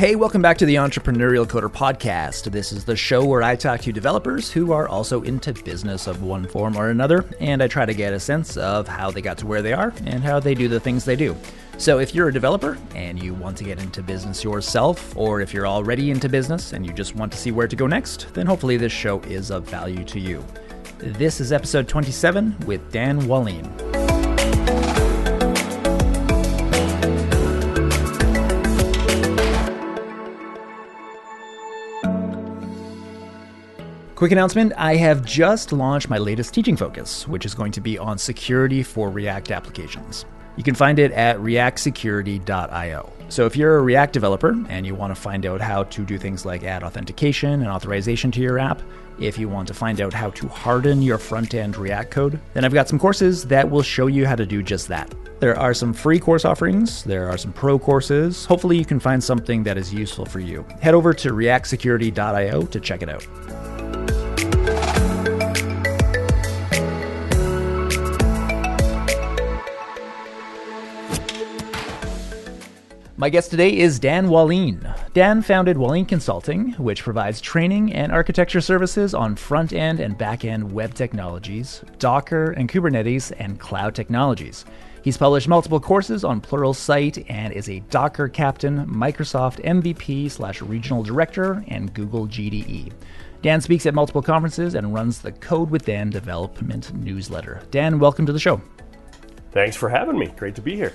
Hey, welcome back to the Entrepreneurial Coder Podcast. This is the show where I talk to developers who are also into business of one form or another, and I try to get a sense of how they got to where they are and how they do the things they do. So, if you're a developer and you want to get into business yourself, or if you're already into business and you just want to see where to go next, then hopefully this show is of value to you. This is episode 27 with Dan Wahlin. Quick announcement I have just launched my latest teaching focus, which is going to be on security for React applications. You can find it at reactsecurity.io. So if you're a React developer and you want to find out how to do things like add authentication and authorization to your app, if you want to find out how to harden your front end React code, then I've got some courses that will show you how to do just that. There are some free course offerings, there are some pro courses. Hopefully, you can find something that is useful for you. Head over to reactsecurity.io to check it out. My guest today is Dan Wahlin. Dan founded Wahlin Consulting, which provides training and architecture services on front end and back end web technologies, Docker and Kubernetes, and cloud technologies. He's published multiple courses on Pluralsight and is a Docker captain, Microsoft MVP slash regional director, and Google GDE. Dan speaks at multiple conferences and runs the Code with Dan development newsletter. Dan, welcome to the show. Thanks for having me. Great to be here.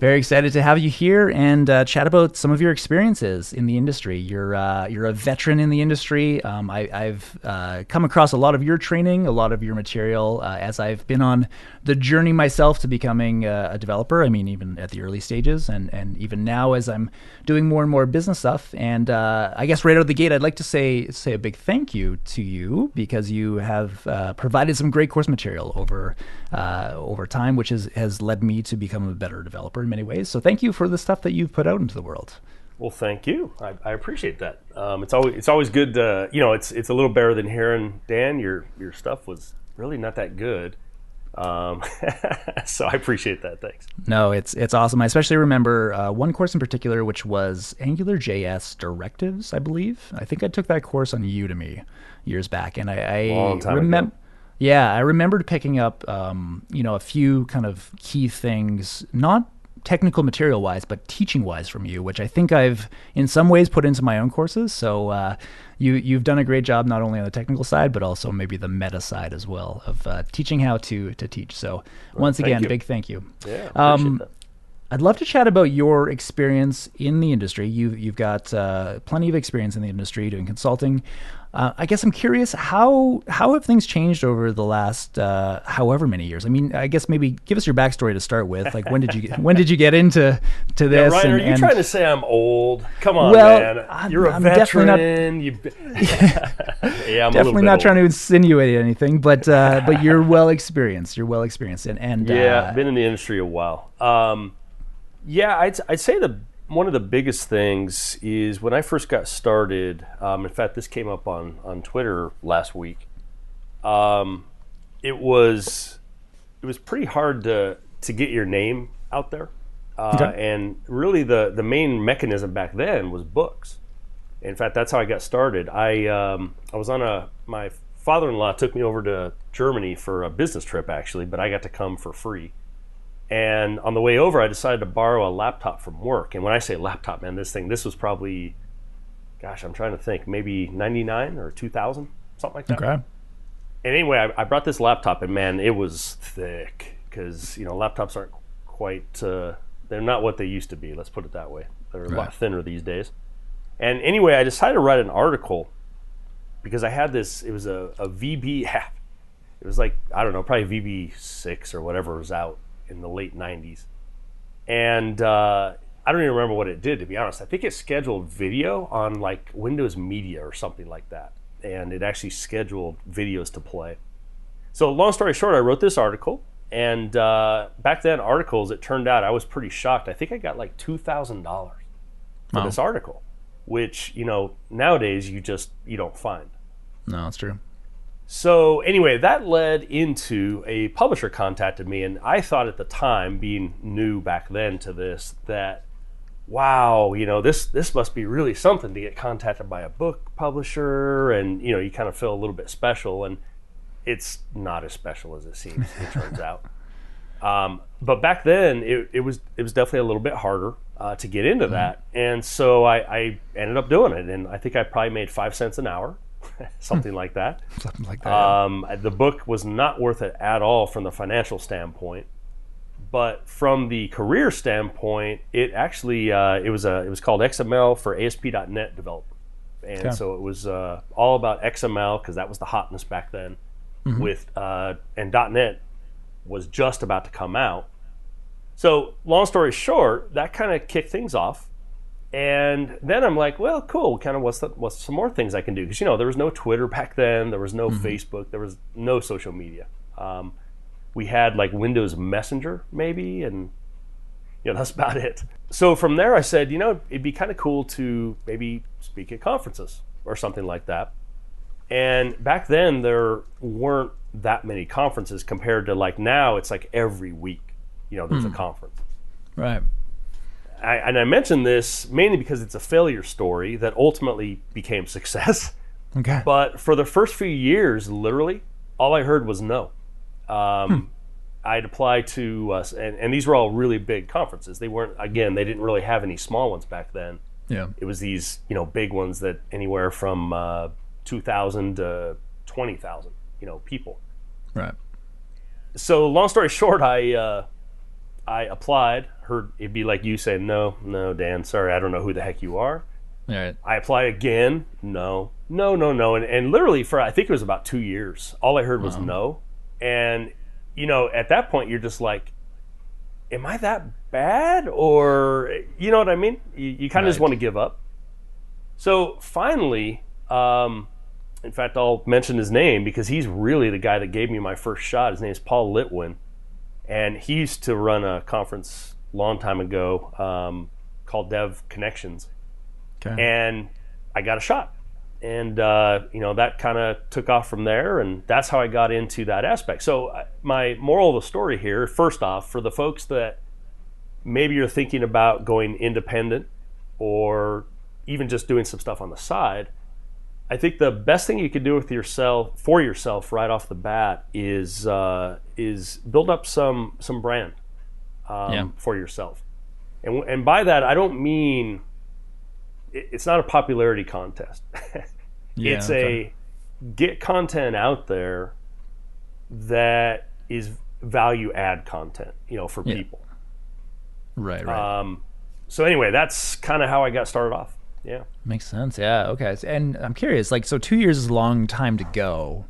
Very excited to have you here and uh, chat about some of your experiences in the industry. You're uh, you're a veteran in the industry. Um, I, have uh, come across a lot of your training, a lot of your material uh, as I've been on the journey myself to becoming a, a, developer. I mean, even at the early stages, and and even now as I'm doing more and more business stuff. And uh, I guess right out of the gate, I'd like to say say a big thank you to you because you have uh, provided some great course material over over time, which has has led me to become a better developer in many ways. So thank you for the stuff that you've put out into the world. Well, thank you. I, I appreciate that. Um, it's always it's always good. To, you know, it's it's a little better than hearing Dan. Your your stuff was really not that good. Um, so I appreciate that. Thanks. No, it's it's awesome. I especially remember uh, one course in particular, which was Angular JS directives. I believe. I think I took that course on Udemy years back, and I, I remember. Yeah, I remembered picking up, um, you know, a few kind of key things, not technical material wise, but teaching wise from you, which I think I've in some ways put into my own courses. So uh, you you've done a great job not only on the technical side, but also maybe the meta side as well of uh, teaching how to to teach. So well, once again, you. big thank you. Yeah, um, I'd love to chat about your experience in the industry. You've you've got uh, plenty of experience in the industry doing consulting. Uh, I guess I'm curious how how have things changed over the last uh, however many years? I mean, I guess maybe give us your backstory to start with. Like when did you get, when did you get into to this? Yeah, Ryan, and, are you and, trying to say I'm old? Come on, well, man. I'm, You're a I'm veteran. Definitely not, yeah, I'm definitely not old. trying to insinuate anything, but uh, but you're well experienced. You're well experienced, and and yeah, uh, been in the industry a while. Um, yeah, I'd, I'd say the one of the biggest things is when I first got started. Um, in fact, this came up on on Twitter last week. Um, it was it was pretty hard to to get your name out there, uh, okay. and really the the main mechanism back then was books. In fact, that's how I got started. I um, I was on a my father-in-law took me over to Germany for a business trip actually, but I got to come for free and on the way over, I decided to borrow a laptop from work. And when I say laptop, man, this thing, this was probably, gosh, I'm trying to think, maybe 99 or 2000, something like that. Okay. And anyway, I, I brought this laptop, and man, it was thick because, you know, laptops aren't quite, uh, they're not what they used to be. Let's put it that way. They're right. a lot thinner these days. And anyway, I decided to write an article because I had this, it was a, a VB app. It was like, I don't know, probably VB6 or whatever was out in the late 90s. And uh, I don't even remember what it did, to be honest. I think it scheduled video on like Windows Media or something like that. And it actually scheduled videos to play. So, long story short, I wrote this article. And uh, back then, articles, it turned out I was pretty shocked. I think I got like $2,000 for wow. this article, which, you know, nowadays you just, you don't find. No, that's true. So anyway, that led into a publisher contacted me, and I thought at the time, being new back then to this, that wow, you know, this this must be really something to get contacted by a book publisher, and you know, you kind of feel a little bit special, and it's not as special as it seems. it turns out. Um, but back then, it, it was it was definitely a little bit harder uh, to get into mm-hmm. that, and so I, I, ended up doing it, and I think I probably made five cents an hour, something like that. Something like that. Um, The book was not worth it at all from the financial standpoint, but from the career standpoint, it actually uh, it was a it was called XML for ASP.NET developer, and okay. so it was uh, all about XML because that was the hotness back then. Mm-hmm. With uh, and .NET was just about to come out. So long story short, that kind of kicked things off. And then I'm like, well, cool. Kind of what's the, what's some more things I can do? Because you know there was no Twitter back then, there was no mm-hmm. Facebook, there was no social media. Um, we had like Windows Messenger maybe, and you know that's about it. So from there, I said, you know, it'd be kind of cool to maybe speak at conferences or something like that. And back then, there weren't that many conferences compared to like now. It's like every week, you know, there's hmm. a conference. Right. I, and I mentioned this mainly because it's a failure story that ultimately became success. Okay. But for the first few years, literally, all I heard was no. Um, hmm. I'd apply to, uh, and, and these were all really big conferences. They weren't, again, they didn't really have any small ones back then. Yeah. It was these, you know, big ones that anywhere from uh, 2,000 to 20,000, you know, people. Right. So, long story short, I, uh, I applied. Heard it'd be like you saying, "No, no, Dan, sorry, I don't know who the heck you are." All right. I applied again. No, no, no, no, and, and literally for I think it was about two years. All I heard was no, and, you know, at that point, you're just like, am I that bad? Or, you know what I mean? You, you kind of right. just want to give up. So finally, um, in fact, I'll mention his name because he's really the guy that gave me my first shot. His name is Paul Litwin. And he used to run a conference long time ago um, called Dev Connections. Okay. And I got a shot and uh, you know that kind of took off from there and that's how i got into that aspect so uh, my moral of the story here first off for the folks that maybe you're thinking about going independent or even just doing some stuff on the side i think the best thing you can do with yourself for yourself right off the bat is uh, is build up some some brand um, yeah. for yourself and, and by that i don't mean it's not a popularity contest. yeah, it's okay. a get content out there that is value add content, you know, for yeah. people. Right, right. Um, so anyway, that's kind of how I got started off. Yeah. Makes sense. Yeah. Okay. And I'm curious, like, so two years is a long time to go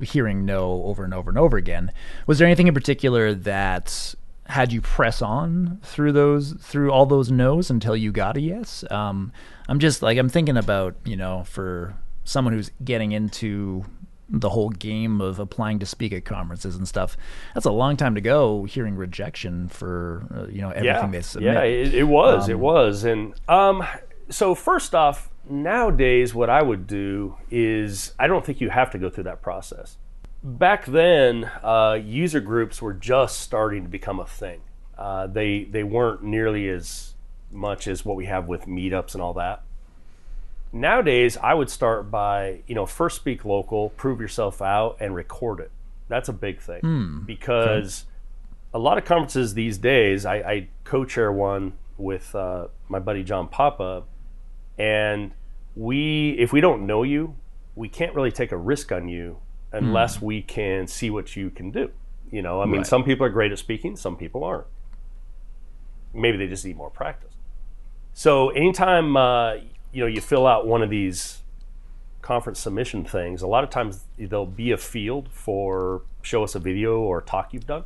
hearing no over and over and over again. Was there anything in particular that had you press on through those through all those no's until you got a yes? Um, i'm just like i'm thinking about you know for someone who's getting into the whole game of applying to speak at conferences and stuff that's a long time to go hearing rejection for uh, you know everything yeah, they submit. yeah it, it was um, it was. And um, so first off nowadays what i would do is i don't think you have to go through that process back then, uh, user groups were just starting to become a thing. Uh, they they weren't nearly as much as what we have with meetups and all that. Nowadays, I would start by you know first speak local, prove yourself out, and record it. That's a big thing mm, because okay. a lot of conferences these days. I, I co-chair one with uh, my buddy John Papa, and we if we don't know you, we can't really take a risk on you unless mm. we can see what you can do. You know, I mean, right. some people are great at speaking, some people aren't. Maybe they just need more practice. So anytime uh, you know you fill out one of these conference submission things, a lot of times there'll be a field for show us a video or talk you've done.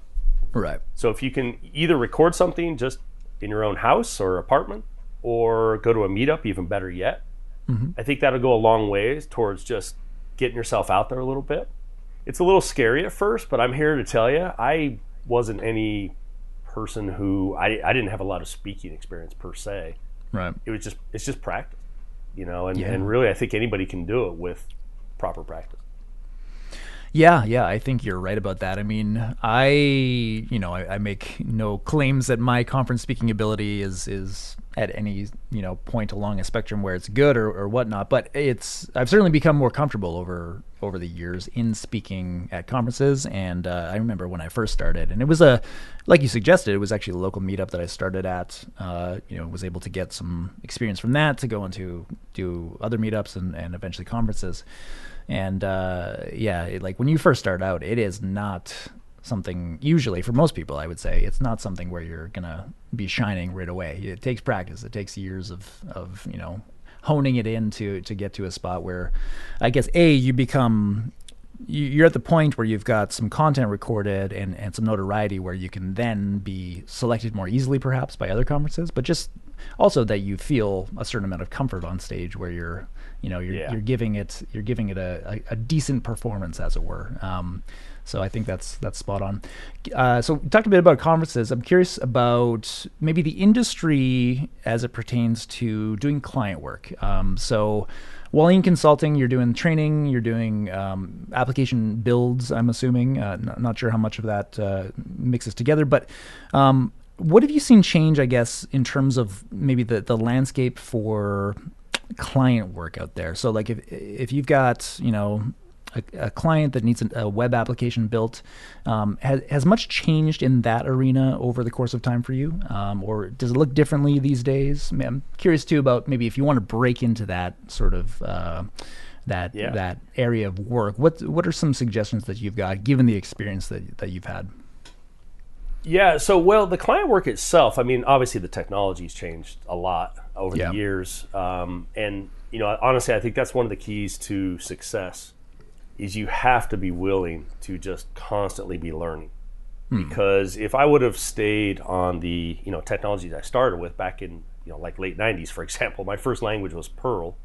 Right. So if you can either record something just in your own house or apartment, or go to a meetup, even better yet. Mm-hmm. I think that'll go a long ways towards just getting yourself out there a little bit. It's a little scary at first, but I'm here to tell you, I wasn't any person who I, I didn't have a lot of speaking experience per se. Right. It was just it's just practice, you know, and, yeah. and really I think anybody can do it with proper practice. Yeah, yeah, I think you're right about that. I mean, I, you know, I, I, make no claims that my conference speaking ability is is at any you know point along a spectrum where it's good or, or whatnot. But it's I've certainly become more comfortable over over the years in speaking at conferences. And uh, I remember when I first started, and it was a like you suggested, it was actually a local meetup that I started at. Uh, you know, was able to get some experience from that to go into do other meetups and, and eventually conferences. And uh, yeah, it, like when you first start out, it is not something usually for most people i would say it's not something where you're gonna be shining right away. It takes practice. It takes years of of you know honing it in to to get to a spot where i guess a you become you're at the point where you've got some content recorded and, and some notoriety where you can then be selected more easily perhaps by other conferences but just also that you feel a certain amount of comfort on stage where you're you know you're, yeah. you're giving it you're giving it a, a, a decent performance as it were um, so I think that's that's spot on. Uh, so we talked a bit about conferences. I'm curious about maybe the industry as it pertains to doing client work. Um, so Wahlin Consulting, you're doing training, you're doing um, application builds. I'm assuming. Uh, not, not, sure how much of that uh, mixes together, but um, what have you seen change? I guess in terms of maybe the the landscape for client work out there. So like if if you've got you know a, a client that needs a, web application built. Um, has, has much changed in that arena over the course of time for you? Um, or does it look differently these days? I'm curious too about maybe if you want to break into that sort of. Uh, that yeah. that area of work. What what are some suggestions that you've got, given the experience that that you've had? Yeah, so well, the client work itself. I mean, obviously the technology's changed a lot over yeah. the years, um, and you know, honestly, I think that's one of the keys to success is you have to be willing to just constantly be learning. Hmm. Because if I would have stayed on the you know technologies I started with back in you know like late '90s, for example, my first language was Perl.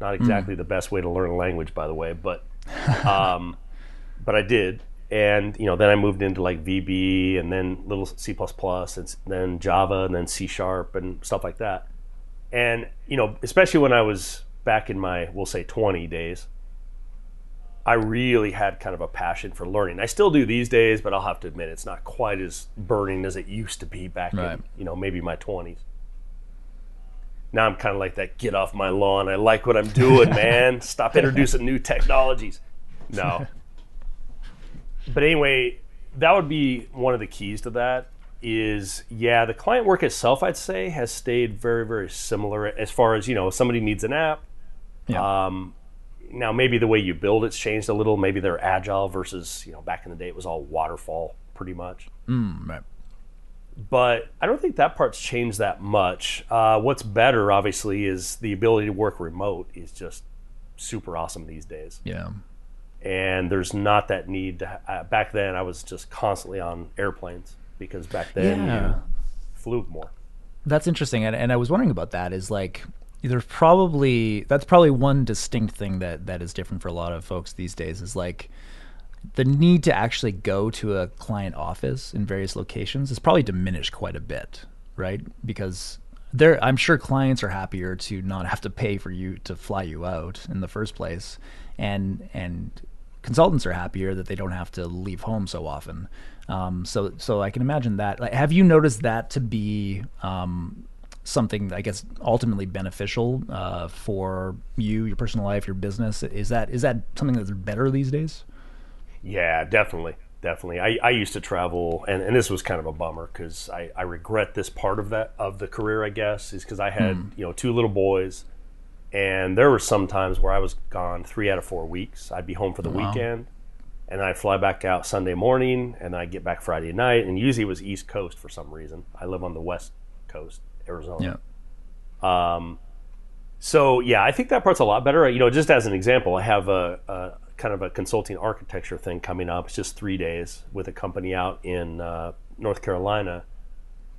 Not hmm. exactly the best way to learn a language, by the way, but um, but I did. And you know, then I moved into like VB, and then little C++, and then Java, and then C Sharp, and stuff like that. And you know, especially when I was back in my, we'll say, 20 days, I really had kind of a passion for learning. I still do these days, but I'll have to admit it's not quite as burning as it used to be back right. in, you know, maybe my 20s. Now I'm kind of like that get off my lawn. I like what I'm doing, man. Stop introducing new technologies. No. But anyway, that would be one of the keys to that is yeah, the client work itself I'd say has stayed very very similar as far as, you know, somebody needs an app. Yeah. Um, now maybe the way you build it's changed a little. Maybe they're agile versus you know back in the day it was all waterfall pretty much. Mm, right. But I don't think that part's changed that much. Uh, what's better, obviously, is the ability to work remote is just super awesome these days. Yeah. And there's not that need to. Uh, back then, I was just constantly on airplanes because back then yeah. you flew more. That's interesting, and, and I was wondering about that. Is like there's probably that's probably one distinct thing that that is different for a lot of folks these days is like the need to actually go to a client office in various locations is probably diminished quite a bit, right? Because there I'm sure clients are happier to not have to pay for you to fly you out in the first place and and consultants are happier that they don't have to leave home so often. Um, so so I can imagine that. Like, have you noticed that to be um, something I guess ultimately beneficial uh, for you, your personal life, your business? Is that is that something that's better these days? Yeah, definitely, definitely. I, I used to travel, and, and this was kind of a bummer because I, I regret this part of that of the career. I guess is because I had mm. you know two little boys, and there were some times where I was gone three out of four weeks. I'd be home for the wow. weekend, and I'd fly back out Sunday morning, and I'd get back Friday night. And usually it was East Coast for some reason. I live on the West Coast, Arizona. Yeah. Um, so yeah, I think that part's a lot better. You know, just as an example, I have a, a kind of a consulting architecture thing coming up. It's just three days with a company out in uh, North Carolina,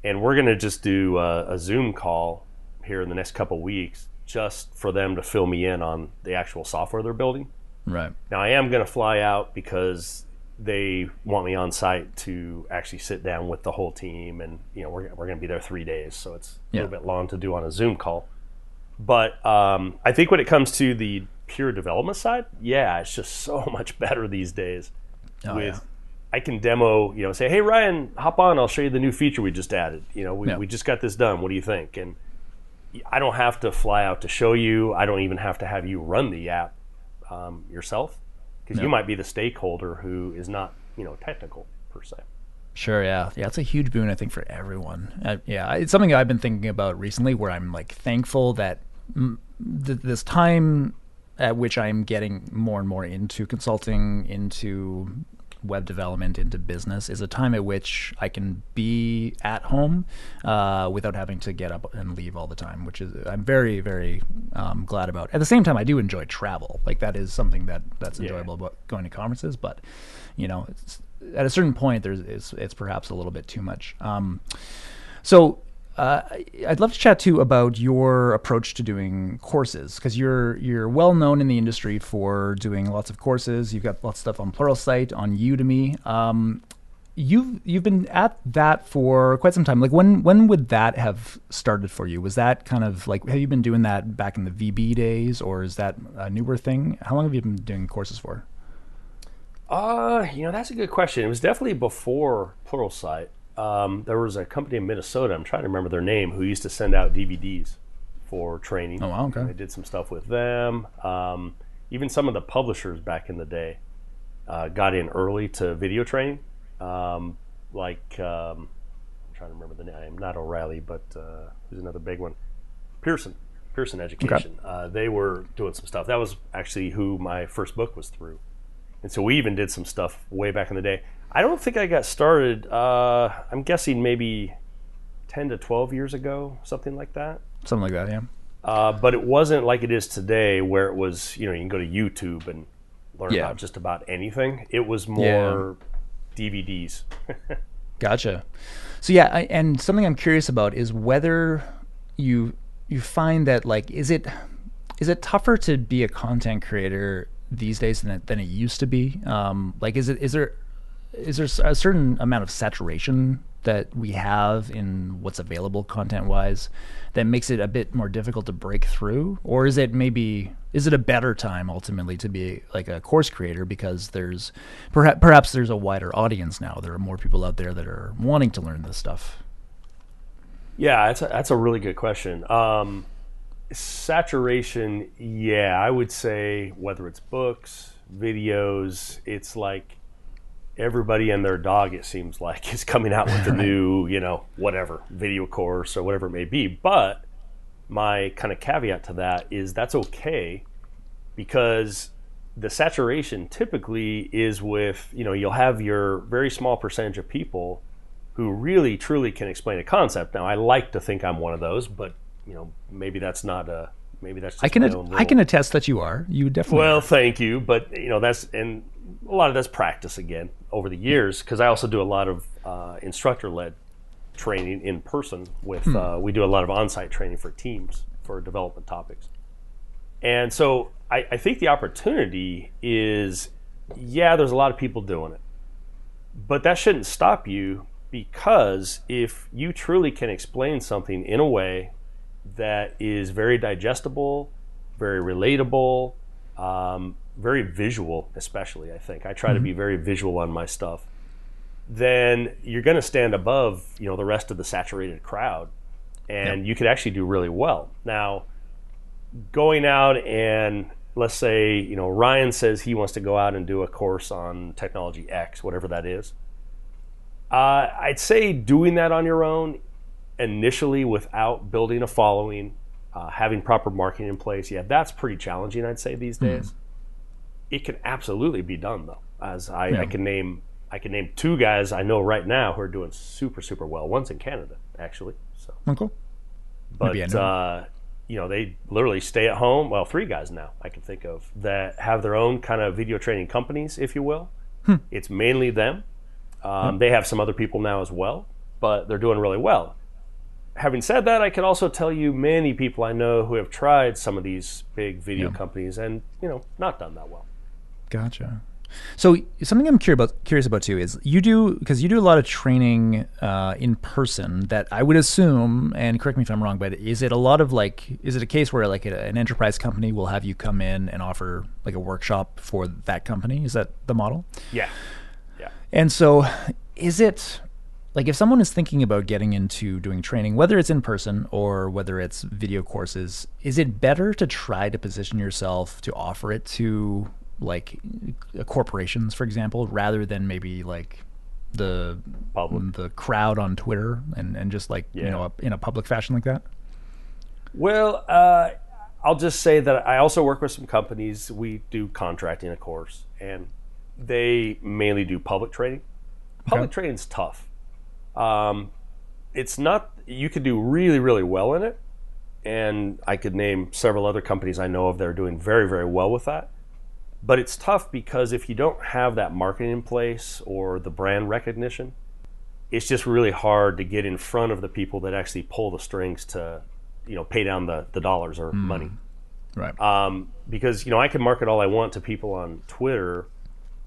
and we're going to just do a, a, Zoom call here in the next couple weeks, just for them to fill me in on the actual software they're building. Right now, I am going to fly out because they want me on site to actually sit down with the whole team, and you know we're we're going to be there three days, so it's yeah. a little bit long to do on a Zoom call. But um, I think when it comes to the pure development side, yeah, it's just so much better these days. Oh, with yeah. I can demo, you know, say, hey Ryan, hop on, I'll show you the new feature we just added. You know, we, yeah. we just got this done. What do you think? And I don't have to fly out to show you. I don't even have to have you run the app um, yourself because no. you might be the stakeholder who is not, you know, technical per se. Sure, yeah, yeah, it's a huge boon I think for everyone. Uh, yeah, it's something I've been thinking about recently, where I'm like thankful that m- th- this time at which I'm getting more and more into consulting, into web development into business is a time at which I can be at home uh, without having to get up and leave all the time, which is I'm very very um, glad about. At the same time, I do enjoy travel. Like that is something that that's enjoyable yeah. about going to conferences. But you know, at a certain point, there's it's, it's perhaps a little bit too much. Um, so uh, I'd love to chat too about your approach to doing courses because you're you're well known in the industry for doing lots of courses. You've got lots of stuff on Pluralsight, on Udemy. Um, you've you've been at that for quite some time. Like when when would that have started for you? Was that kind of like have you been doing that back in the VB days, or is that a newer thing? How long have you been doing courses for? Uh, you know that's a good question. It was definitely before Pluralsight um, there was a company in Minnesota, I'm trying to remember their name, who used to send out DVDs for training. Oh, wow, okay. And I did some stuff with them. Um, even some of the publishers back in the day uh, got in early to video training. Um, like, um, I'm trying to remember the name, not O'Reilly, but uh, who's another big one? Pearson. Pearson Education. Okay. Uh, they were doing some stuff. That was actually who my first book was through. And so we even did some stuff way back in the day. I don't think I got started. Uh, I'm guessing maybe ten to twelve years ago, something like that. Something like that, yeah. Uh, but it wasn't like it is today, where it was you know you can go to YouTube and learn yeah. about just about anything. It was more yeah. DVDs. gotcha. So yeah, I, and something I'm curious about is whether you you find that like is it is it tougher to be a content creator these days than it, than it used to be? Um, like is it is there is there a certain amount of saturation that we have in what's available content wise that makes it a bit more difficult to break through? Or is it maybe is it a better time ultimately to be like a course creator because there's perhaps perhaps there's a wider audience now? There are more people out there that are wanting to learn this stuff. Yeah that's a, that's a really good question. Um, saturation yeah i would say whether it's books videos it's like everybody and their dog, it seems like, is coming out with a new, you know, whatever video course or whatever it may be. But my kind of caveat to that is that's okay because the saturation typically is with, you know, you'll have your very small percentage of people who really truly can explain a concept. Now, I like to think I'm one of those, but you know, maybe that's not a maybe that's I can I can attest that you are. You definitely Well, are. thank you, but you know, that's and a lot of that's practice again over the years because I also do a lot of uh, instructor led training in person. With hmm. uh, we do a lot of on site training for teams for development topics, and so I, I think the opportunity is yeah, there's a lot of people doing it, but that shouldn't stop you because if you truly can explain something in a way that is very digestible, very relatable. Um, very visual, especially, I think. I try mm-hmm. to be mm-hmm. very visual on my stuff. Then you're going to stand above, you know, the rest of the saturated crowd and yep. you could actually do really well. Now, going out and let's say, you know, Ryan says he wants to go out and do a course on technology X, whatever that is. Uh, I'd say doing that on your own initially without building a following, uh, having proper marketing in place, yeah, that's pretty challenging, I'd say, these mm-hmm. days. Mm it can absolutely be done though. As I, yeah. I, can name, I can name two guys I know right now who are doing super super well. One's in Canada actually. So oh, cool. But uh, you know they literally stay at home. Well, three guys now I can think of that have their own kind of video training companies, if you will. Hmm. It's mainly them. Um, hmm. They have some other people now as well, but they're doing really well having said that, I can also tell you many people I know who have tried some of these big video yeah. companies and you know not done that well. Gotcha. So something I'm curious about, curious about too is you do because you do a lot of training uh, in person. That I would assume, and correct me if I'm wrong, but is it a lot of like, is it a case where like an enterprise company will have you come in and offer like a workshop for that company? Is that the model? Yeah, yeah. And so, is it like if someone is thinking about getting into doing training, whether it's in person or whether it's video courses, is it better to try to position yourself to offer it to like corporations, for example, rather than maybe like the Public. the crowd on Twitter and, and just like you know in a public fashion like that? Well, uh, I'll just say that I also work with some companies. We do contracting, of course, and they mainly do public training. Public Okay. training's tough. Um, it's not. You could do really, really well in it, and I could name several other companies I know of that are doing very, very well with that. But it's tough because if you don't have that marketing in place or the brand recognition, it's just really hard to get in front of the people that actually pull the strings to, you know, pay down the, the dollars or money. Right. Um, because, you know, I can market all I want to people on Twitter.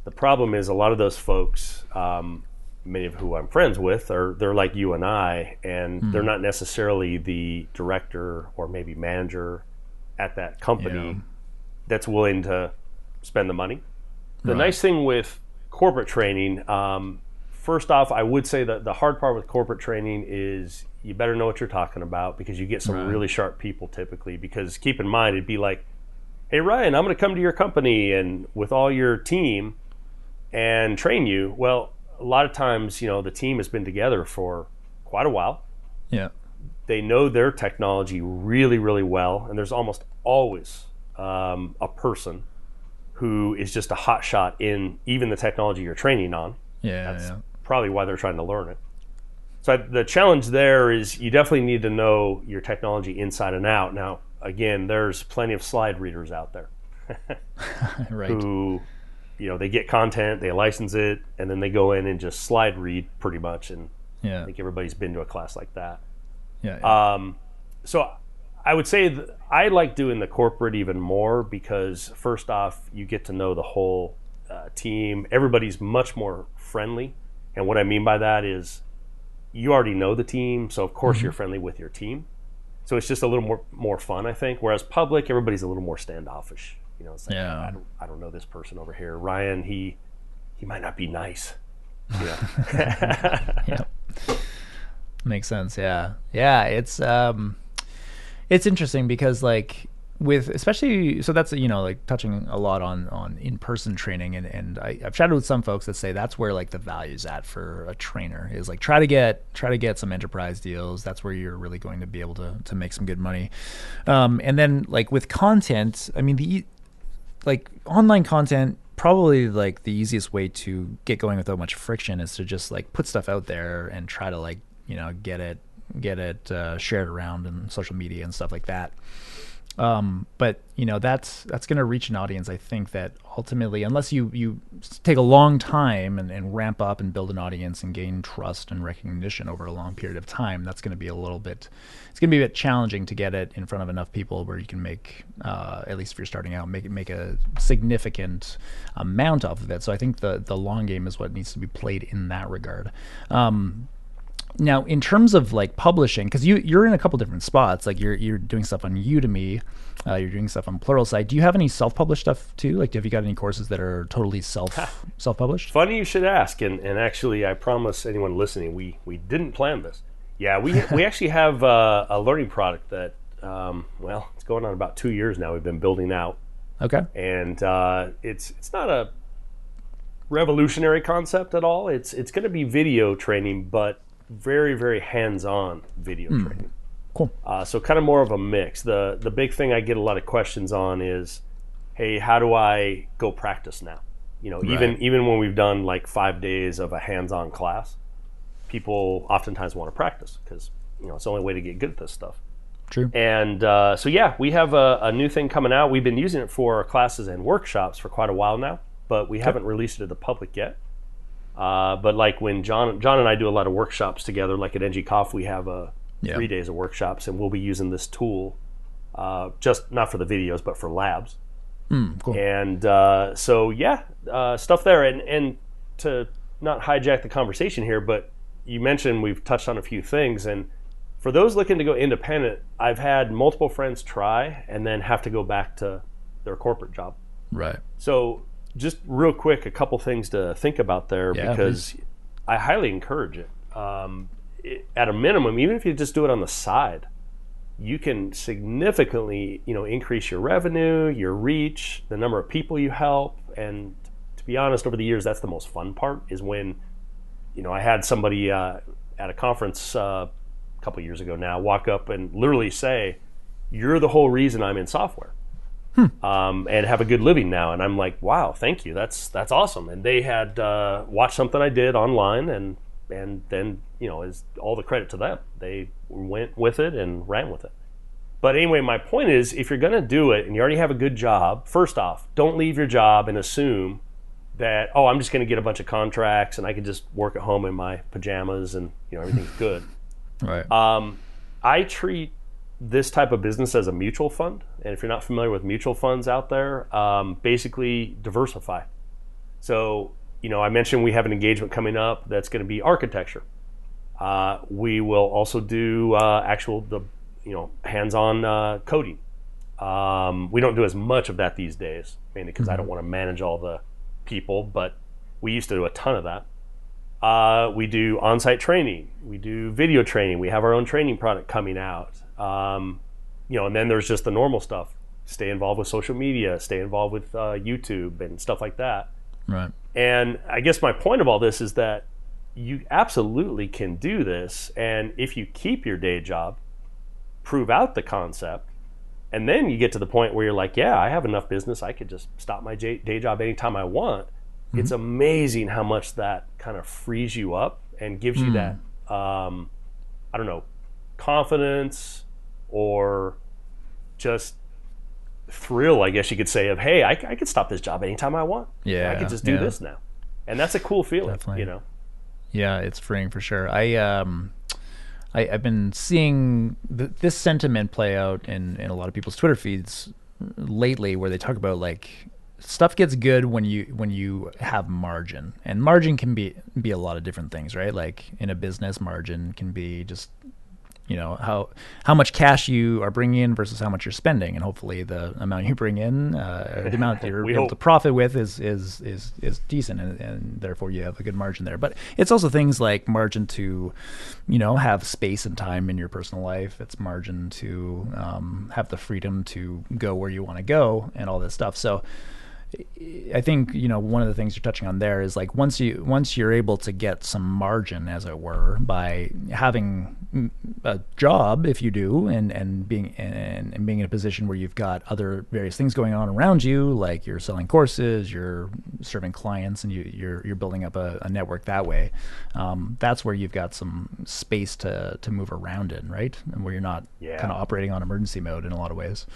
The problem is a lot of those folks, um, many of who I'm friends with, are they're like you and I, and they're not necessarily the director or maybe manager at that company Yeah. that's willing to spend the money. The Right. nice thing with corporate training, um, first off, I would say that the hard part with corporate training is you better know what you're talking about because you get some Right. really sharp people typically. Because keep in mind, it'd be like, hey, Ryan, I'm going to come to your company and with all your team and train you. Well, a lot of times, you know, the team has been together for quite a while yeah. they know their technology really, really well, and there's almost always um, a person who is just a hot shot in even the technology you're training on. Yeah. That's yeah. probably why they're trying to learn it. So I, the challenge there is you definitely need to know your technology inside and out. Now, again, there's plenty of slide readers out there right. who, you know, they get content, they license it, and then they go in and just slide read pretty much. And Yeah. I think everybody's been to a class like that. Yeah. yeah. Um, so I would say I like doing the corporate even more because first off, you get to know the whole uh, team. Everybody's much more friendly, and what I mean by that is you already know the team, so of course you're friendly with your team. So it's just a little more more fun, I think. Whereas public, everybody's a little more standoffish. You know, it's like Yeah. I don't I don't know this person over here. Ryan, he he might not be nice. Yeah. yeah. Makes sense. Yeah. Yeah. It's um, it's interesting because like with especially so that's you know like touching a lot on on in person training and and I, I've chatted with some folks that say that's where like the value's at for a trainer is like try to get try to get some enterprise deals. That's where you're really going to be able to to make some good money. Um, and then like with content, I mean the like online content probably like the easiest way to get going without much friction is to just like put stuff out there and try to like you know get it get it uh, shared around in social media and stuff like that. Um, but you know that's that's going to reach an audience i think that ultimately unless you you take a long time and, and ramp up and build an audience and gain trust and recognition over a long period of time that's going to be a little bit it's going to be a bit challenging to get it in front of enough people where you can make uh, at least if you're starting out make make a significant amount off of it. So i think the the long game is what needs to be played in that regard. Um, now, in terms of like publishing, because you you're in a couple different spots. Like you're you're doing stuff on Udemy, uh, you're doing stuff on Pluralsight. Do you have any self published stuff too? Like, have you got any courses that are totally self self published? Funny you should ask, and, and actually, I promise anyone listening, we, we didn't plan this. Yeah, we we actually have uh, a learning product that, um, well, it's going on about two years now. We've been building out, Okay. and uh, it's it's not a revolutionary concept at all. It's it's going to be video training, but very very hands on video training. Cool. Uh, so kind of more of a mix. The the big thing I get a lot of questions on is, hey, how do I go practice now? You know, even Right. even when we've done like five days of a hands-on class, people oftentimes want to practice because you know it's the only way to get good at this stuff. True. And uh, so yeah, we have a, a new thing coming out. We've been using it for classes and workshops for quite a while now, but we haven't released it to the public yet. Uh, but like when John John and I do a lot of workshops together, like at ng-conf, we have a Yeah. three days of workshops, and we'll be using this tool, uh, just not for the videos, but for labs. Mm, cool. And uh, so yeah, uh, stuff there. And and to not hijack the conversation here, but you mentioned we've touched on a few things, and for those looking to go independent, I've had multiple friends try and then have to go back to their corporate job. Right. So, just real quick, a couple things to think about there Yeah, because I highly encourage it. um, it, at a minimum, even if you just do it on the side, you can significantly, you know, increase your revenue, your reach, the number of people you help, and to be honest, over the years, that's the most fun part. Is when, you know, I had somebody uh, at a conference uh, a couple years ago now walk up and literally say, "You're the whole reason I'm in software." Hmm. Um, and have a good living now. And I'm like, wow, thank you. That's that's awesome. And they had uh, watched something I did online, and and then you know is all the credit to them. They went with it and ran with it. But anyway, my point is, if you're going to do it and you already have a good job, first off, don't leave your job and assume that oh, I'm just going to get a bunch of contracts and I can just work at home in my pajamas and you know everything's good. right. Um, I treat this type of business as a mutual fund. And if you're not familiar with mutual funds out there, um, basically diversify. So, you know, I mentioned we have an engagement coming up that's going to be architecture. Uh, we will also do uh, actual the you know hands-on uh, coding. Um, we don't do as much of that these days, mainly because mm-hmm. I don't want to manage all the people, but we used to do a ton of that. Uh, we do on-site training. We do video training. We have our own training product coming out. Um, you know, and then there's just the normal stuff. Stay involved with social media. Stay involved with uh, YouTube and stuff like that. Right. And I guess my point of all this is that you absolutely can do this, and if you keep your day job, prove out the concept, and then you get to the point where you're like, yeah, I have enough business. I could just stop my day job anytime I want. Mm-hmm. It's amazing how much that kind of frees you up and gives mm. you that, um, I don't know, confidence or just thrill, I guess you could say, of hey, I, I could stop this job anytime I want. Yeah, I could just do yeah. this now, and that's a cool feeling. Definitely. You know. Yeah, it's freeing for sure. I um, I, have been seeing th- this sentiment play out in in a lot of people's Twitter feeds lately, where they talk about like stuff gets good when you when you have margin and margin can be be a lot of different things right like in a business margin can be just you know how how much cash you are bringing in versus how much you're spending, and hopefully the amount you bring in, uh, the amount that you're able hope. to profit with is is is is decent, and, and, therefore you have a good margin there. But it's also things like margin to, you know, have space and time in your personal life. It's margin to um, have the freedom to go where you want to go, and all this stuff. So I think you know one of the things you're touching on there is like once you once you're able to get some margin, as it were, by having a job, if you do, and and being and, and being in a position where you've got other various things going on around you, like you're selling courses, you're serving clients, and you, you're you're building up a, a network that way. Um, that's where you've got some space to to move around in, right? And where you're not yeah. kind of operating on emergency mode in a lot of ways.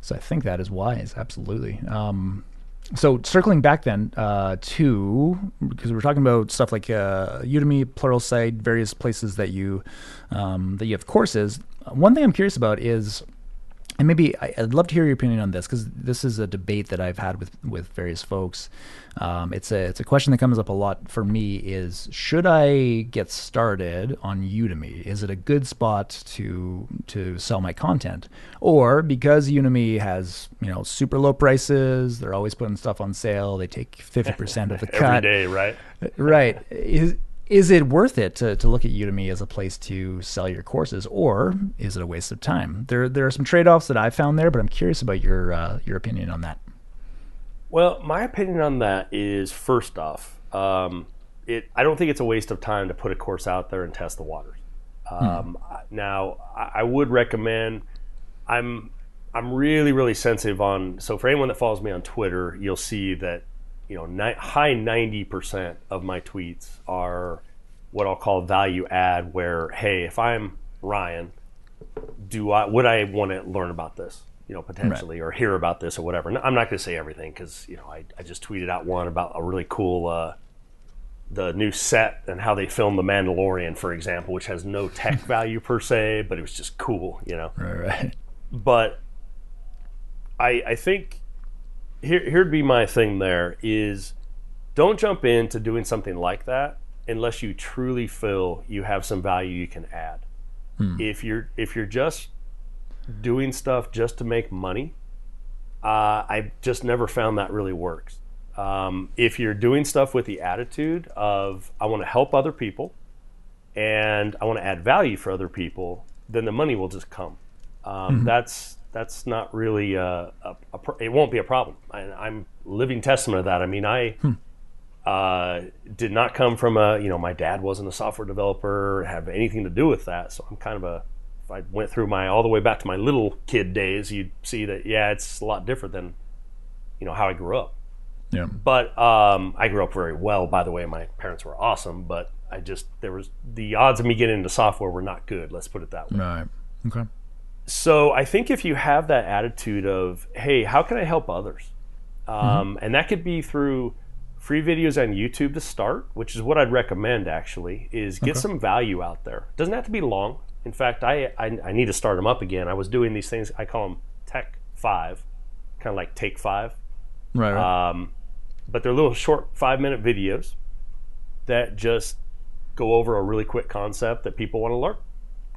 So I think that is wise, absolutely. Um, so circling back then uh, to because we're talking about stuff like uh, Udemy, Pluralsight, various places that you um, that you have courses. One thing I'm curious about is and maybe I'd love to hear your opinion on this because this is a debate that I've had with with various folks. Um, it's a it's a question that comes up a lot for me: is should I get started on Udemy? Is it a good spot to to sell my content, or because Udemy has you know super low prices, they're always putting stuff on sale, they take fifty percent of the cut every day, right? Right. Is, is it worth it to, to look at Udemy as a place to sell your courses, or is it a waste of time? There there are some trade offs that I found there, but I'm curious about your uh, your opinion on that. Well, my opinion on that is first off, um, it I don't think it's a waste of time to put a course out there and test the waters. Hmm. Um, hmm. Now, I, I would recommend. I'm I'm really really sensitive on. So for anyone that follows me on Twitter, you'll see that you know, ni- high 90% of my tweets are what I'll call value add where, hey, if I'm Ryan, do I, would I want to learn about this? You know, potentially, right. or hear about this or whatever. I'm not going to say everything because you know I, I just tweeted out one about a really cool uh, the new set and how they filmed the Mandalorian, for example, which has no tech value per se, but it was just cool, you know. Right, right. But I I think here here'd be my thing there is don't jump into doing something like that unless you truly feel you have some value you can add. Hmm. If you're if you're just doing stuff just to make money, uh, I just never found that really works. Um, if you're doing stuff with the attitude of I want to help other people, and I want to add value for other people, then the money will just come. Um, That's that's not really a, a, a pro- it won't be a problem. I, I'm living testament of that. I mean, I uh, did not come from a you know my dad wasn't a software developer, have anything to do with that. So I'm kind of a if I went through my all the way back to my little kid days, you'd see that yeah, it's a lot different than you know how I grew up. Yeah. But um, I grew up very well. By the way, my parents were awesome, but I just there was the odds of me getting into software were not good. Let's put it that way. Right. Okay. So I think if you have that attitude of, hey, how can I help others? Um, And that could be through free videos on YouTube to start, which is what I'd recommend actually, is get some value out there. Doesn't have to be long. In fact, I, I, I need to start them up again. I was doing these things, I call them Tech 5, kind of like Take 5. Right. right. Um, but they're little short five minute videos that just go over a really quick concept that people want to learn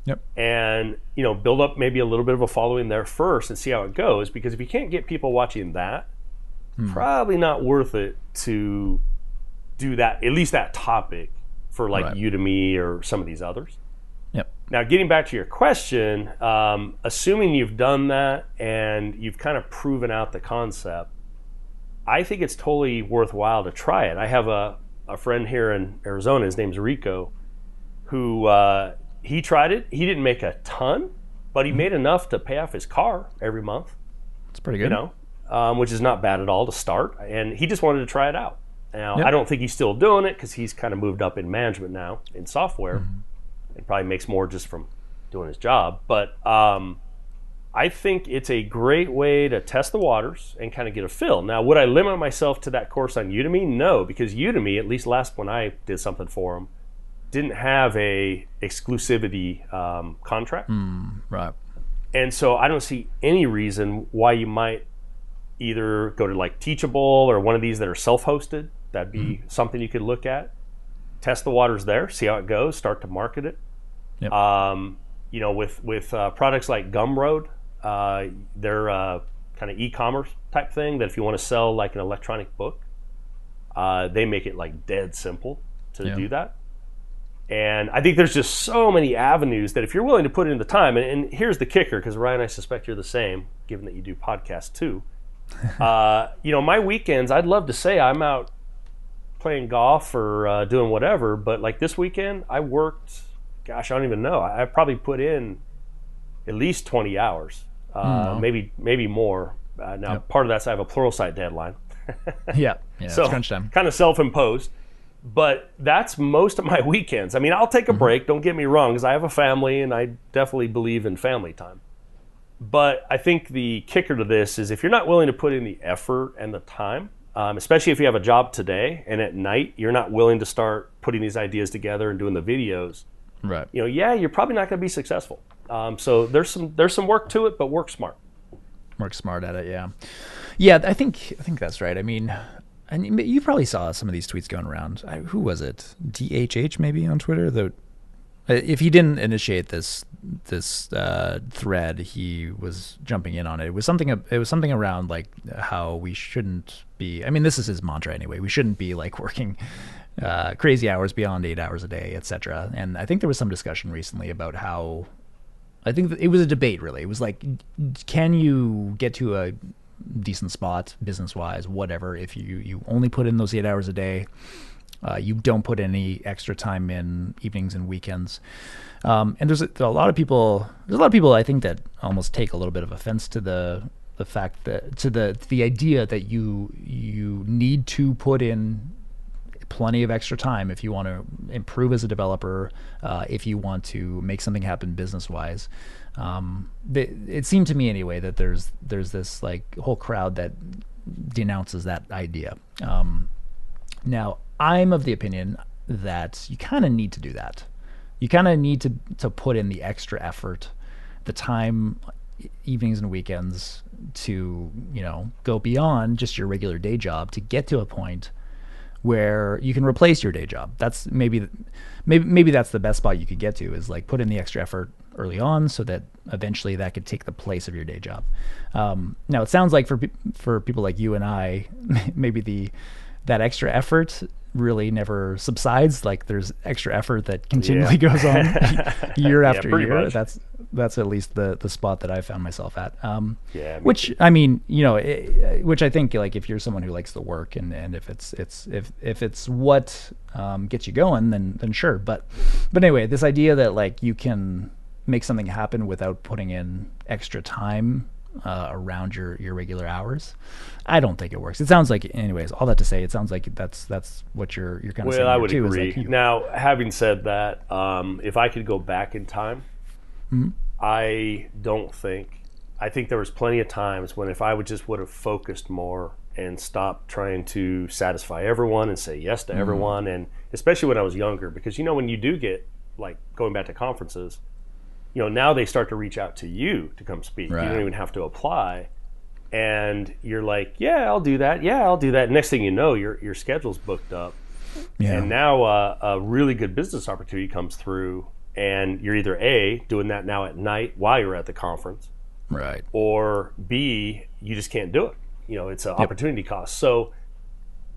yep. and you know build up maybe a little bit of a following there first and see how it goes because if you can't get people watching that probably not worth it to do that at least that topic for like Right. udemy or some of these others Yep. now getting back to your question um, assuming you've done that and you've kind of proven out the concept i think it's totally worthwhile to try it i have a, a friend here in arizona his name's rico who uh, he tried it. He didn't make a ton, but he made enough to pay off his car every month. It's pretty good. You know, um, which is not bad at all to start. And he just wanted to try it out. Now Yep. I don't think he's still doing it because he's kind of moved up in management now in software. and probably makes more just from doing his job. But um, I think it's a great way to test the waters and kind of get a feel. Now, would I limit myself to that course on Udemy? No, because Udemy, at least last when I did something for them, didn't have a exclusivity um, contract, Right. and so I don't see any reason why you might either go to like Teachable or one of these that are self-hosted. That'd be something you could look at. Test the waters there, see how it goes, start to market it. Yep. Um, you know, with with uh, products like Gumroad, uh, they're uh, kind of e-commerce type thing that if you want to sell like an electronic book, uh, they make it like dead simple to Yeah. do that. And I think there's just so many avenues that if you're willing to put in the time, and, and here's the kicker, because Ryan, I suspect you're the same, given that you do podcasts too. uh, you know, my weekends, I'd love to say I'm out playing golf or uh, doing whatever, but like this weekend, I worked. Gosh, I don't even know. I, I probably put in at least 20 hours, uh, maybe maybe more. Uh, now, Yep. part of that's I have a Pluralsight deadline. Yeah. Yeah. so it's crunch time. kind of self-imposed but that's most of my weekends i mean i'll take a break don't get me wrong because i have a family and i definitely believe in family time but i think the kicker to this is if you're not willing to put in the effort and the time um, especially if you have a job today and at night you're not willing to start putting these ideas together and doing the videos Right. you know yeah you're probably not going to be successful um, so there's some there's some work to it but work smart work smart at it. Yeah, yeah. I think I think that's right. I mean, and you- probably saw some of these tweets going around. I, who was it? DHH maybe on Twitter. The uh, if he didn't initiate this this uh, thread, he was jumping in on it. It was something. It was something around like how we shouldn't be. I mean, this is his mantra anyway. We shouldn't be like working. Uh, crazy hours beyond eight hours a day, etc. And I think there was some discussion recently about how I think it was a debate really. It was like, can you get to a decent spot business wise, whatever, if you, you only put in those eight hours a day, uh, you don't put any extra time in evenings and weekends. Um, and there's a, a lot of people, there's a lot of people I think that almost take a little bit of offense to the, the fact that, to the, the idea that you, you need to put in plenty of extra time if you want to improve as a developer, uh, if you want to make something happen business wise. Um, th- it seemed to me anyway that there's there's this like whole crowd that denounces that idea. Um, now I'm of the opinion that you kind of need to do that. You kind of need to to put in the extra effort, the time, evenings and weekends to you know go beyond just your regular day job to get to a point where you can replace your day job. That's maybe maybe maybe that's the best spot you could get to is like put in the extra effort early on so that eventually that could take the place of your day job. Um, now it sounds like for for people like you and I, maybe the that extra effort really never subsides. Like there's extra effort that continually yeah. goes on year after yeah, year. Much. That's that's at least the the spot that I found myself at. Um, yeah, which too. I mean, you know, it, which I think like if you're someone who likes the work and, and if it's it's if if it's what um, gets you going, then then sure. But but anyway, this idea that like you can make something happen without putting in extra time uh, around your your regular hours. I don't think it works. It sounds like, anyways. All that to say, it sounds like that's that's what you're you're kind of. Well, I would too, agree. Like now, having said that, um, if I could go back in time, mm-hmm. I don't think. I think there was plenty of times when if I would just would have focused more and stopped trying to satisfy everyone and say yes to mm-hmm. everyone, and especially when I was younger, because you know when you do get like going back to conferences you know now they start to reach out to you to come speak. Right. you don't even have to apply. And you're like yeah i'll do that. Yeah i'll do that. Next thing you know your your schedule's booked up. Yeah. and now uh, a really good business opportunity comes through and you're either a doing that now at night while you're at the conference right. or b you just can't do it. You know it's an yep. opportunity cost. So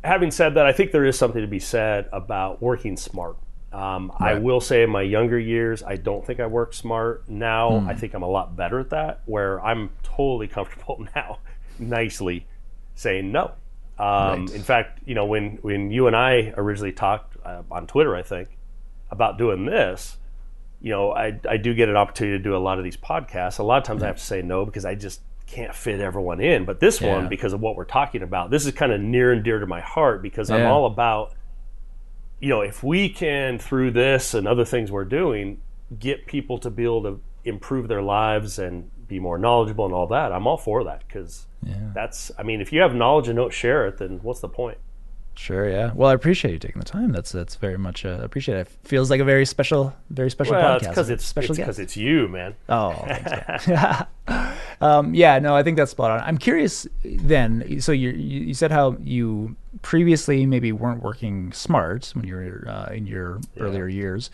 having said that i think there is something to be said about working smart um, right. I will say in my younger years, I don't think I worked smart. Now mm. I think I'm a lot better at that, where I'm totally comfortable now, nicely saying no. Um, right. In fact, you know, when, when you and I originally talked uh, on Twitter, I think, about doing this, you know, I, I do get an opportunity to do a lot of these podcasts. A lot of times mm. I have to say no because I just can't fit everyone in. But this yeah. one, because of what we're talking about, this is kind of near and dear to my heart because yeah. I'm all about – you know, if we can through this and other things we're doing get people to be able to improve their lives and be more knowledgeable and all that, I'm all for that because yeah. that's. I mean, if you have knowledge and don't share it, then what's the point? Sure. Yeah. Well, I appreciate you taking the time. That's that's very much uh, appreciate it. Feels like a very special, very special well, podcast. because it's special because it's, it's, you, man. Oh, thanks, man. um, yeah. No, I think that's spot on. I'm curious. Then, so you you said how you previously maybe weren't working smart when you were uh, in your yeah. earlier years.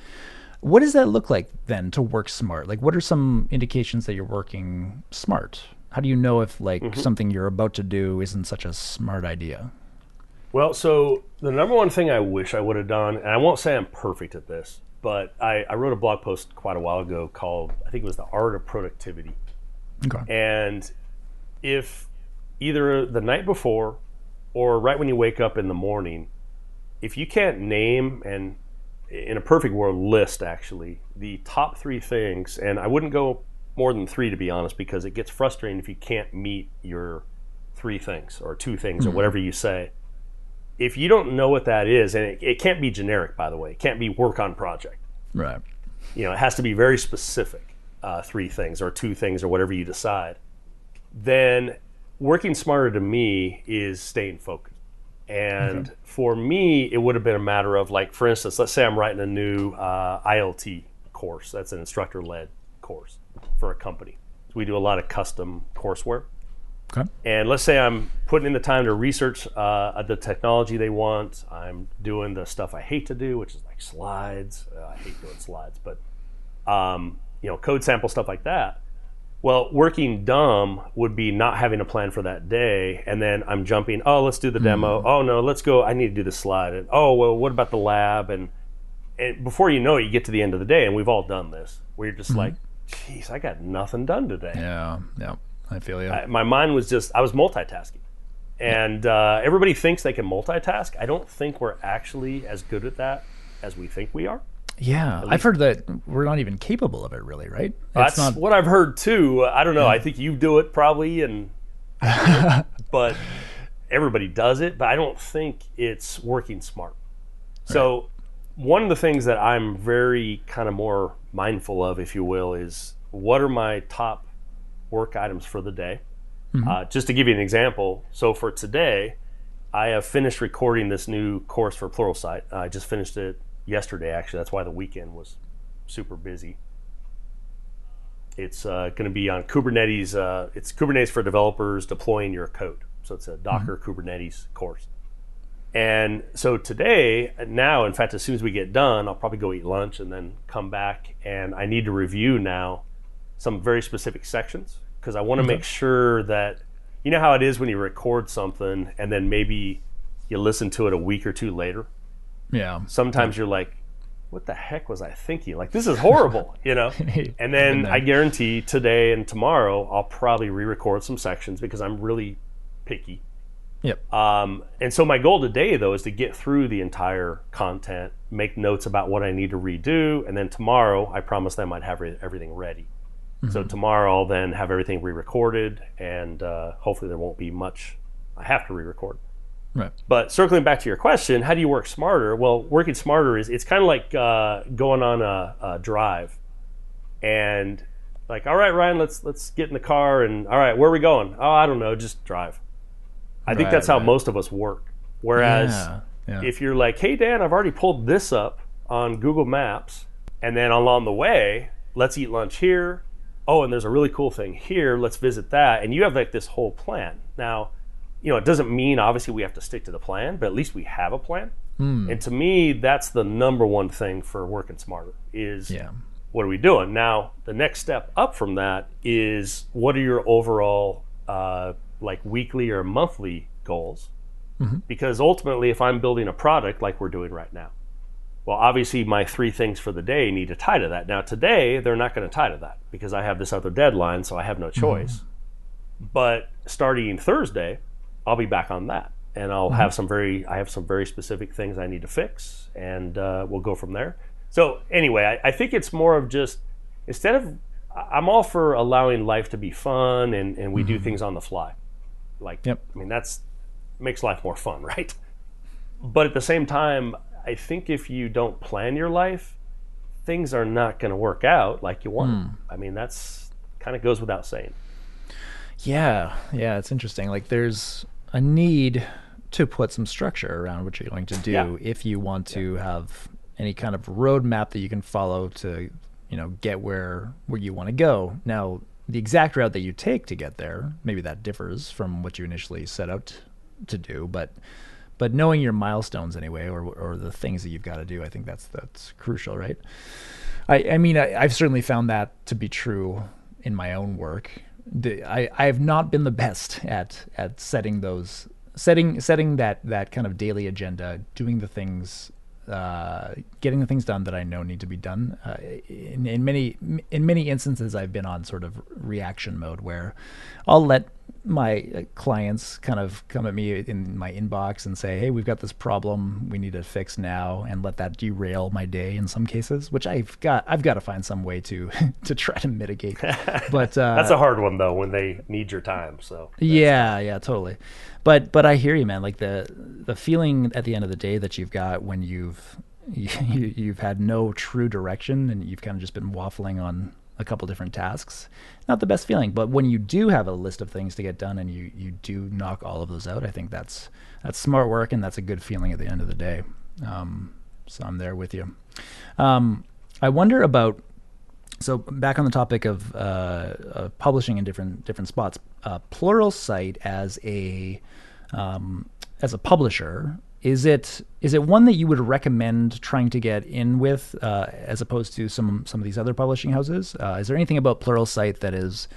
What does that look like then to work smart? Like, what are some indications that you're working smart? How do you know if like mm-hmm. something you're about to do isn't such a smart idea? Well, so the number one thing I wish I would have done, and I won't say I'm perfect at this, but I, I wrote a blog post quite a while ago called, I think it was The Art of Productivity. Okay. And if either the night before or right when you wake up in the morning, if you can't name and in a perfect world list actually the top three things, and I wouldn't go more than three to be honest, because it gets frustrating if you can't meet your three things or two things mm-hmm. or whatever you say if you don't know what that is, and it, it can't be generic, by the way, it can't be work on project. Right. You know, it has to be very specific, uh, three things or two things or whatever you decide. Then working smarter to me is staying focused. And okay. for me, it would have been a matter of like, for instance, let's say I'm writing a new uh, ILT course. That's an instructor led course for a company. So we do a lot of custom courseware. Okay. And let's say I'm putting in the time to research uh, the technology they want. I'm doing the stuff I hate to do, which is like slides. Uh, I hate doing slides, but um, you know, code sample stuff like that. Well, working dumb would be not having a plan for that day, and then I'm jumping. Oh, let's do the demo. Mm. Oh no, let's go. I need to do the slide. And, oh well, what about the lab? And, and before you know it, you get to the end of the day, and we've all done this. Where you're just mm-hmm. like, "Geez, I got nothing done today." Yeah, yeah. I feel you. I, my mind was just I was multitasking, and uh, everybody thinks they can multitask. I don't think we're actually as good at that as we think we are. Yeah, I've heard that we're not even capable of it, really, right? That's not... what I've heard too. I don't know. Yeah. I think you do it probably, and but everybody does it. But I don't think it's working smart. Right. So one of the things that I'm very kind of more mindful of, if you will, is what are my top work items for the day. Mm-hmm. Uh, just to give you an example, so for today, I have finished recording this new course for Pluralsight. I just finished it yesterday, actually. That's why the weekend was super busy. It's uh, going to be on Kubernetes. Uh, it's Kubernetes for developers deploying your code. So it's a Docker mm-hmm. Kubernetes course. And so today, now, in fact, as soon as we get done, I'll probably go eat lunch and then come back. And I need to review now some very specific sections because I want to okay. make sure that you know how it is when you record something and then maybe you listen to it a week or two later Yeah. Sometimes you're like, what the heck was I thinking? Like, this is horrible, you know? And then I guarantee today and tomorrow, I'll probably re record some sections because I'm really picky. Yep. Um, and so my goal today, though, is to get through the entire content, make notes about what I need to redo, and then tomorrow, I promise them I'd have re- everything ready. So tomorrow, I'll then have everything re-recorded, and uh, hopefully, there won't be much I have to re-record. Right. But circling back to your question, how do you work smarter? Well, working smarter is it's kind of like uh, going on a, a drive, and like, all right, Ryan, let's let's get in the car, and all right, where are we going? Oh, I don't know, just drive. I think Right, that's how right. most of us work. Whereas Yeah, yeah. if you're like, hey, Dan, I've already pulled this up on Google Maps, and then along the way, let's eat lunch here. Oh, and there's a really cool thing here. Let's visit that. And you have like this whole plan. Now, you know, it doesn't mean obviously we have to stick to the plan, but at least we have a plan. Hmm. And to me, that's the number one thing for working smarter is Yeah. what are we doing now the next step up from that is what are your overall uh, like weekly or monthly goals because ultimately if i'm building a product like we're doing right now well obviously my three things for the day need to tie to that. Now today they're not going to tie to that because i have this other deadline so i have no mm-hmm. choice. But starting thursday i'll be back on that and i'll have mm-hmm. some very i have some very specific things i need to fix and uh, we'll go from there. So anyway I, I think it's more of just instead of i'm all for allowing life to be fun and, and we do mm-hmm. things on the fly. Like Yep. i mean that's makes life more fun right? But at the same time i think if you don't plan your life things are not going to work out like you want hmm. i mean that's kind of goes without saying Yeah, yeah, it's interesting. Like there's a need to put some structure around what you're going to do Yeah. if you want to have any kind of roadmap that you can follow to, you know, get where where you want to go. Now, the exact route that you take to get there, maybe that differs from what you initially set out to do, but but knowing your milestones anyway, or or the things that you've got to do, I think that's that's crucial, right? I, I mean, I, I've certainly found that to be true in my own work. The, I, I have not been the best at at setting those setting setting that that kind of daily agenda, doing the things, uh, getting the things done that I know need to be done. Uh, in, in many in many instances, I've been on sort of reaction mode where I'll let my uh, clients kind of come at me in my inbox and say, "Hey, we've got this problem we need to fix now," and let that derail my day in some cases, which I've got I've got to find some way to to try to mitigate. But uh, that's a hard one though when they need your time so yeah, yeah, totally. But but I hear you, man. Like the the feeling at the end of the day that you've got when you've you, you've had no true direction and you've kind of just been waffling on a couple different tasks. Not the best feeling, but when you do have a list of things to get done and you you do knock all of those out, I think that's that's smart work and that's a good feeling at the end of the day. Um, so I'm there with you. Um, I wonder about so back on the topic of, uh, of publishing in different different spots, uh, Pluralsight as a um, as a publisher is it is it one that you would recommend trying to get in with uh, as opposed to some some of these other publishing houses? Uh, is there anything about Pluralsight that is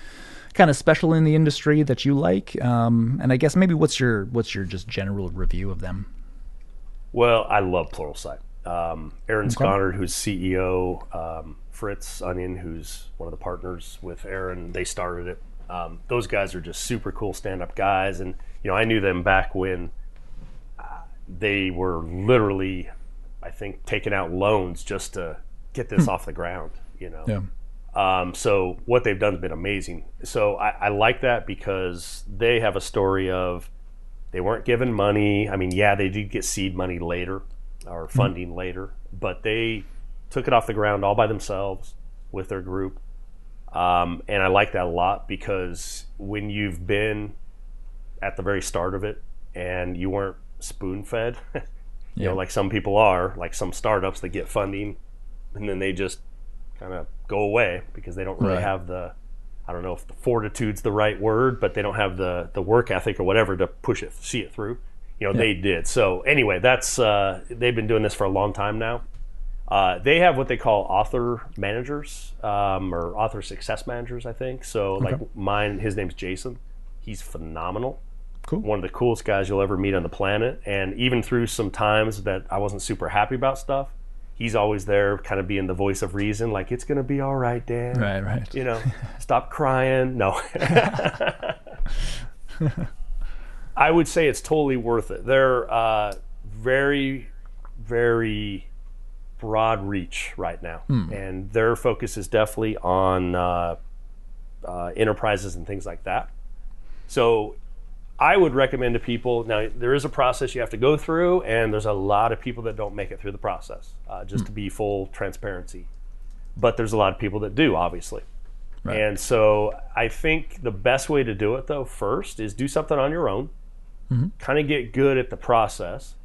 kind of special in the industry that you like? Um, and I guess maybe what's your what's your just general review of them? Well, I love Pluralsight. Um, Aaron Skonnard, who's CEO, um, Fritz Onion, who's one of the partners with Aaron, they started it. Um, those guys are just super cool stand-up guys, and you know I knew them back when they were literally, I think, taking out loans just to get this off the ground. You know, Yeah. um, so what they've done has been amazing. So I, I like that because they have a story of they weren't given money. I mean, yeah, they did get seed money later or funding later, but they took it off the ground all by themselves with their group. Um, and I like that a lot because when you've been at the very start of it and you weren't spoon fed, you Yeah. know, like some people are, like some startups that get funding and then they just kind of go away because they don't really Right. have the I don't know if the fortitude's the right word, but they don't have the the work ethic or whatever to push it, see it through. You know, they did. So anyway, that's uh, they've been doing this for a long time now. Uh, they have what they call author managers um, or author success managers, I think. So like mine, his name's Jason. He's phenomenal. Cool. One of the coolest guys you'll ever meet on the planet. And even through some times that I wasn't super happy about stuff, he's always there, kind of being the voice of reason, like, it's going to be all right, Dan. Right, right. You know, stop crying. No. I would say it's totally worth it. They're uh, very, very broad reach right now, and their focus is definitely on uh, uh, enterprises and things like that. So, I would recommend to people. Now, there is a process you have to go through, and there's a lot of people that don't make it through the process. Uh, just to be full transparency, but there's a lot of people that do, obviously. Right. And so I think the best way to do it, though, first is do something on your own, kind of get good at the process.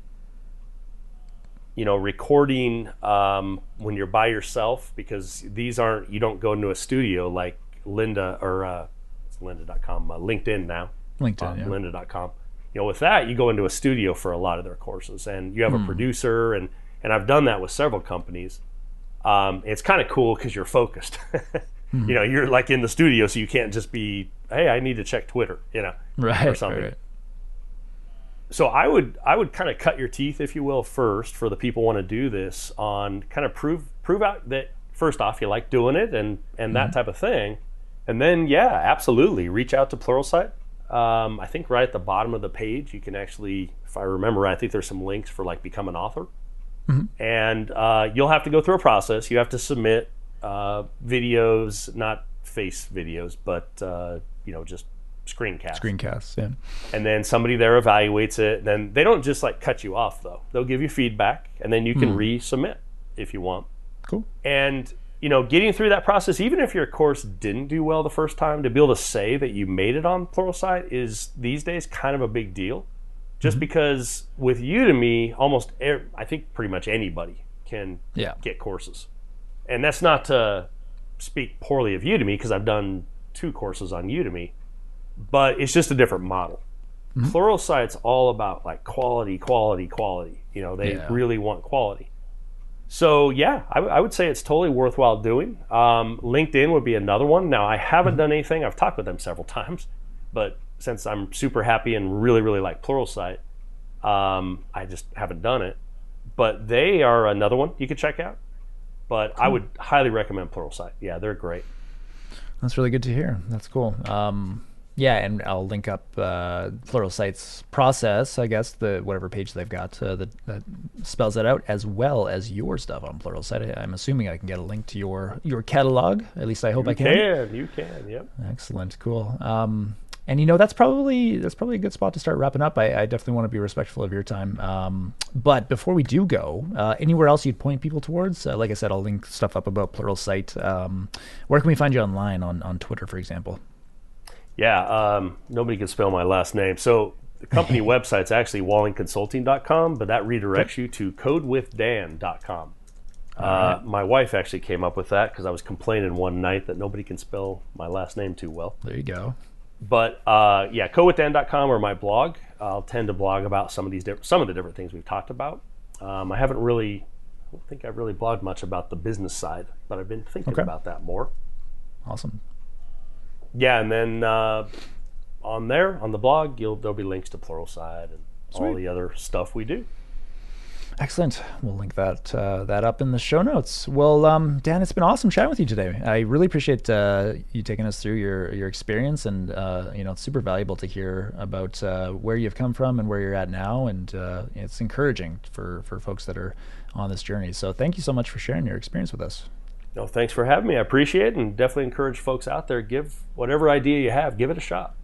You know, recording um, when you're by yourself, because these aren't, you don't go into a studio like Lynda or uh, it's lynda.com, uh, LinkedIn now, LinkedIn. uh, yeah. lynda.com. You know, with that, you go into a studio for a lot of their courses, and you have Hmm. a producer, and and I've done that with several companies. Um, it's kind of cool because you're focused. Hmm. You know, you're like in the studio, so you can't just be, hey, I need to check Twitter. You know, Right. or something. right, so I would I would kind of cut your teeth, if you will, first for the people want to do this on kind of prove prove out that first off you like doing it and and that type of thing, and then yeah, absolutely reach out to Pluralsight. Um, I think right at the bottom of the page you can actually, if I remember right, I think there's some links for like become an author, and uh, you'll have to go through a process. You have to submit uh, videos, not face videos, but uh, you know just screencasts Screencasts. Yeah. and then somebody there evaluates it. Then they don't just like cut you off though. They'll give you feedback, and then you can resubmit if you want. Cool. And you know, getting through that process, even if your course didn't do well the first time, to be able to say that you made it on Pluralsight is these days kind of a big deal. Just because with Udemy, almost er- I think pretty much anybody can Yeah. get courses, and that's not to speak poorly of Udemy because I've done two courses on Udemy, but it's just a different model. Pluralsight's all about like quality, quality, quality. You know, they Yeah. really want quality. So yeah, I would say it's totally worthwhile doing. Um, LinkedIn would be another one. Now I haven't done anything. I've talked with them several times, but since I'm super happy and really, really like Pluralsight, um, I just haven't done it. But they are another one you could check out. But I would highly recommend Pluralsight. Yeah, they're great. That's really good to hear. That's cool. Um, yeah, and I'll link up uh, Pluralsight's process, I guess, the whatever page they've got uh, that, that spells that out, as well as your stuff on Pluralsight. I- I'm assuming I can get a link to your your catalog. At least I hope I can. Can you can? Yep. Excellent, cool. Um, and you know that's probably that's probably a good spot to start wrapping up. I, I definitely want to be respectful of your time. Um, but before we do go, uh, anywhere else you'd point people towards? Uh, like I said, I'll link stuff up about Pluralsight. Um, where can we find you online on on Twitter, for example? Yeah, um, nobody can spell my last name. So the company website's actually wahlinconsulting.com, but that redirects you to codewithdan.com. Uh, my wife actually came up with that because I was complaining one night that nobody can spell my last name too well. There you go. But uh, yeah, codewithdan.com or my blog. I'll tend to blog about some of these some of the different things we've talked about. Um, I haven't really, I don't think I've really blogged much about the business side, but I've been thinking Okay. about that more Awesome. Yeah, and then uh, on there on the blog, you'll there'll be links to Pluralsight and all the other stuff we do. Excellent. We'll link that uh, that up in the show notes. Well, um, Dan, it's been awesome chatting with you today. I really appreciate uh, you taking us through your your experience, and uh, you know, it's super valuable to hear about uh, where you've come from and where you're at now, and uh, it's encouraging for for folks that are on this journey. So, thank you so much for sharing your experience with us. No, thanks for having me. I appreciate it, and definitely encourage folks out there give whatever idea you have, give it a shot.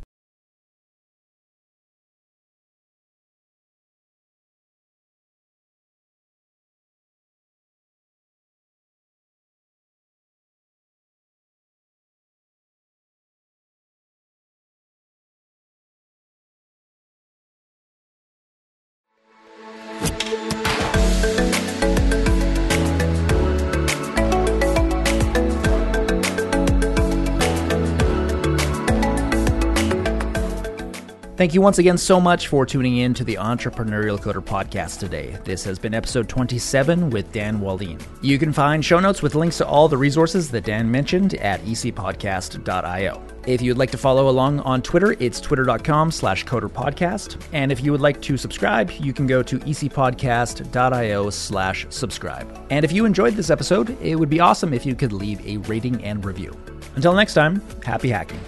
Thank you once again so much for tuning in to the Entrepreneurial Coder podcast today. This has been episode 27 with Dan Wahlin. You can find show notes with links to all the resources that Dan mentioned at ecpodcast.io. If you'd like to follow along on Twitter, it's twitter.com slash coderpodcast. And if you would like to subscribe, you can go to ecpodcast.io slash subscribe. And if you enjoyed this episode, it would be awesome if you could leave a rating and review. Until next time, happy hacking.